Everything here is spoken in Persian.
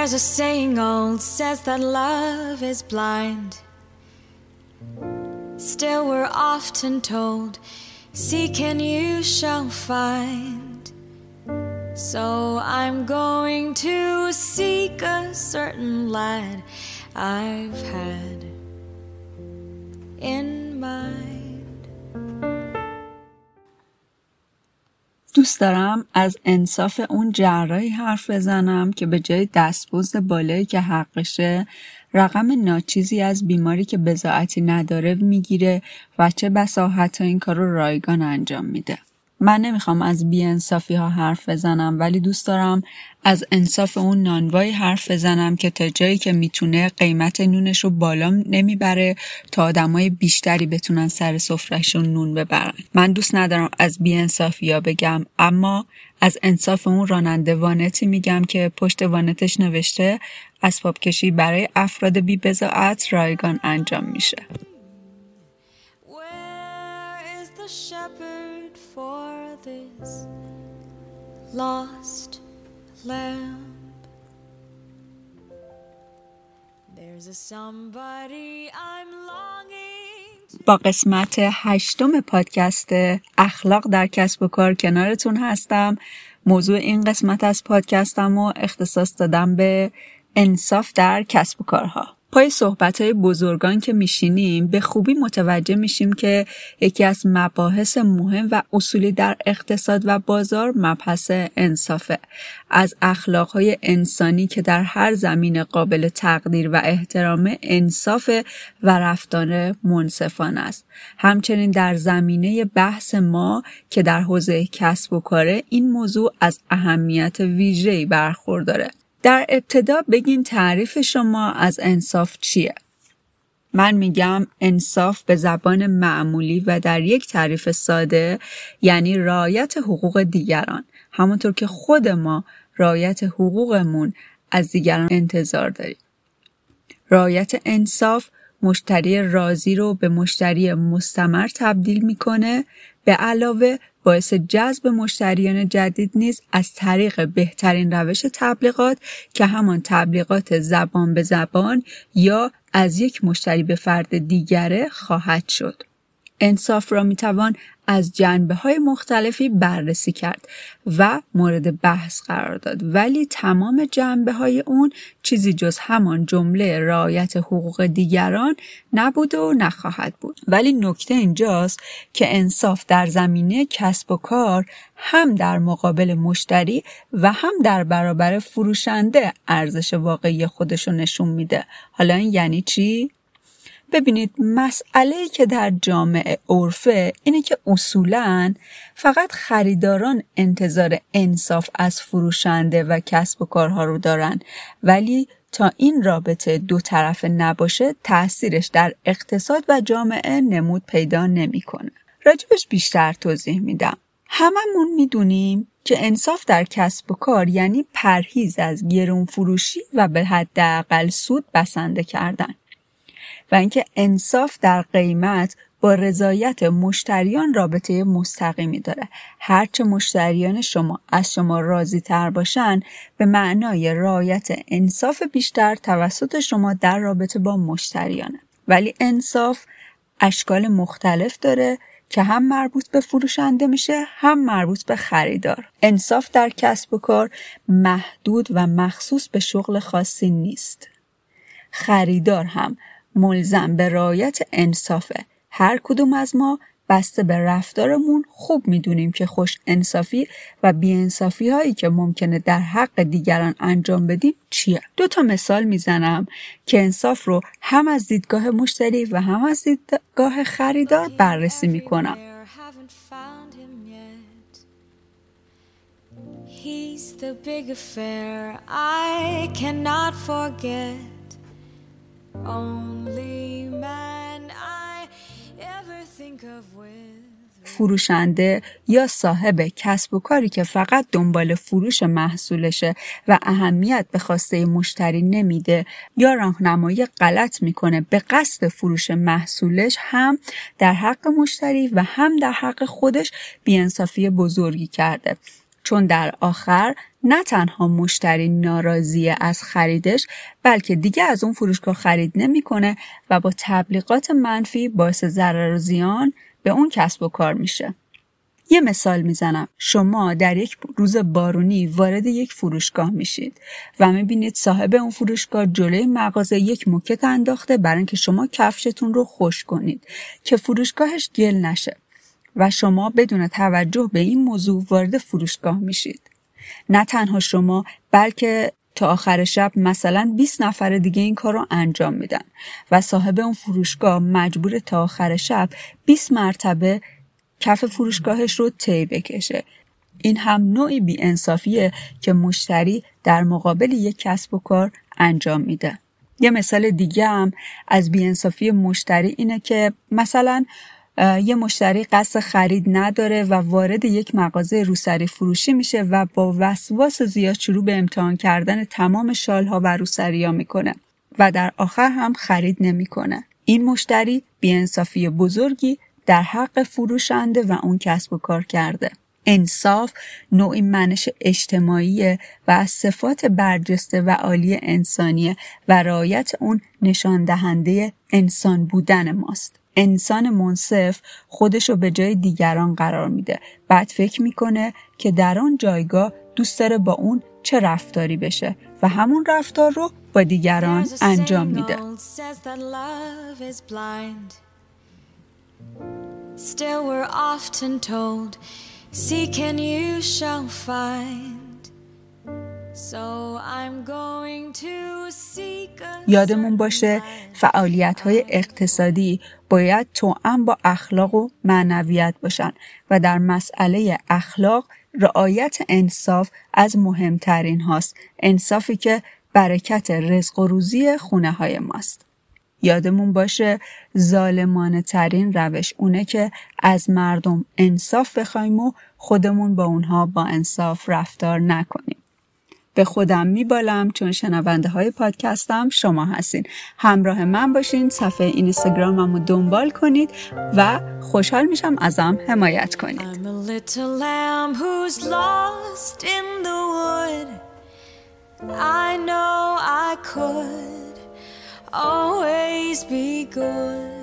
There's a saying old says that love is blind. Still, we're often told, Seek and you shall find. So I'm going to seek a certain lad I've had دوست دارم از انصاف اون جراحی حرف بزنم که به جای دستبوز بالایی که حقشه رقم ناچیزی از بیماری که بزاعتی نداره می‌گیره و چه بسا حتی این کار رو رایگان انجام میده. من نمی‌خوام از بیانصافی ها حرف بزنم ولی دوست دارم از انصاف اون نانوایی حرف بزنم که تا جایی که می‌تونه قیمت نونش رو بالا نمی‌بره تا آدمای بیشتری بتونن سر سفرهشون نون ببرن. من دوست ندارم از بیانصافی ها بگم اما از انصاف اون راننده وانتی میگم که پشت وانتش نوشته اسباب کشی برای افراد بی رایگان انجام میشه. Shepherd for this lost lamb? There's a somebody I'm longing to با قسمت هشتم پادکست اخلاق در کسب و کار کنارتون هستم موضوع این قسمت از پادکستم رو اختصاص دادم به انصاف در کسب و کارها پای صحبت های بزرگان که میشینیم به خوبی متوجه میشیم که یکی از مباحث مهم و اصولی در اقتصاد و بازار مبحث انصافه. از اخلاقهای انسانی که در هر زمین قابل تقدیر و احترام انصاف و رفتار منصفانه است. همچنین در زمینه بحث ما که در حوزه کسب و کاره این موضوع از اهمیت ویژه‌ای برخورداره. در ابتدا بگین تعریف شما از انصاف چیه؟ من میگم انصاف به زبان معمولی و در یک تعریف ساده یعنی رعایت حقوق دیگران همونطور که خود ما رعایت حقوقمون از دیگران انتظار داریم. رعایت انصاف مشتری راضی رو به مشتری مستمر تبدیل می‌کنه به علاوه باعث جذب مشتریان جدید نیز از طریق بهترین روش تبلیغات که همان تبلیغات زبان به زبان یا از یک مشتری به فرد دیگره خواهد شد. انصاف را می‌توان از جنبه های مختلفی بررسی کرد و مورد بحث قرار داد. ولی تمام جنبه های اون چیزی جز همان جمله رعایت حقوق دیگران نبود و نخواهد بود. ولی نکته اینجاست که انصاف در زمینه کسب و کار هم در مقابل مشتری و هم در برابر فروشنده ارزش واقعی خودشو نشون میده. حالا این یعنی چی؟ ببینید مسئله که در جامعه عرفه اینه که اصولا فقط خریداران انتظار انصاف از فروشنده و کسب و کارها رو دارن ولی تا این رابطه دو طرفه نباشه تاثیرش در اقتصاد و جامعه نمود پیدا نمی‌کنه. راجبش بیشتر توضیح میدم. هممون می‌دونیم که انصاف در کسب و کار یعنی پرهیز از گرون فروشی و به حداقل سود بسنده کردن. و اینکه انصاف در قیمت با رضایت مشتریان رابطه مستقیمی داره. هرچه مشتریان شما از شما راضی تر باشن به معنای رعایت انصاف بیشتر توسط شما در رابطه با مشتریانه. ولی انصاف اشکال مختلف داره که هم مربوط به فروشنده میشه هم مربوط به خریدار. انصاف در کسب و کار محدود و مخصوص به شغل خاصی نیست. خریدار هم ملزم به رعایت انصافه هر کدوم از ما بسته به رفتارمون خوب می‌دونیم که خوش انصافی و بیانصافی هایی که ممکنه در حق دیگران انجام بدیم چیه دو تا مثال می‌زنم که انصاف رو هم از دیدگاه مشتری و هم از دیدگاه خریدار بررسی می‌کنم. He's the big affair I cannot forget. فروشنده یا صاحب کسب و کاری که فقط دنبال فروش محصولشه و اهمیت به خواسته مشتری نمیده یا راهنمایی غلط می‌کنه به قصد فروش محصولش هم در حق مشتری و هم در حق خودش بیانصافی بزرگی کرده. چون در آخر نه تنها مشتری ناراضی از خریدش بلکه دیگه از اون فروشگاه خرید نمی‌کنه و با تبلیغات منفی باعث ضرر و زیان به اون کسب و کار میشه. یه مثال می‌زنم شما در یک روز بارونی وارد یک فروشگاه میشید و می‌بینید صاحب اون فروشگاه جلوی مغازه یک موکت انداخته برای اینکه شما کفشتون رو خوش کنید که فروشگاهش گل نشه و شما بدون توجه به این موضوع وارد فروشگاه میشید. نه تنها شما بلکه تا آخر شب مثلا 20 نفر دیگه این کار رو انجام میدن و صاحب اون فروشگاه مجبور تا آخر شب 20 مرتبه کف فروشگاهش رو طی بکشه. این هم نوعی بیانصافیه که مشتری در مقابل یک کسب و کار انجام میده. یه مثال دیگه هم از بیانصافی مشتری اینه که مثلا یه مشتری قصد خرید نداره و وارد یک مغازه روسری فروشی میشه و با وسواس زیاد شروع به امتحان کردن تمام شالها و روسری ها می‌کنه و در آخر هم خرید نمی‌کنه. این مشتری بیانصافی بزرگی در حق فروشنده و اون کسب و کار کرده. انصاف نوعی منش اجتماعی و از صفات برجسته و عالی انسانیه و رعایت اون نشان دهنده انسان بودن ماست. انسان منصف خودش رو به جای دیگران قرار میده. بعد فکر می‌کنه که در آن جایگاه دوست داره با اون چه رفتاری بشه و همون رفتار رو با دیگران انجام میده. Still we're often told, seek and you shall find. یادمون باشه فعالیت های اقتصادی باید توأم با اخلاق و معنویت باشن و در مسئله اخلاق رعایت انصاف از مهمترین هاست. انصافی که برکت رزق و روزی خونه های ماست. یادمون باشه ظالمانه ترین روش اونه که از مردم انصاف بخوایم و خودمون با اونها با انصاف رفتار نکنیم. به خودم میبالم چون شنونده های پادکستم شما هستین. همراه من باشین صفحه اینستاگرامم رو دنبال کنید و خوشحال میشم ازم حمایت کنید. I know I could always be good.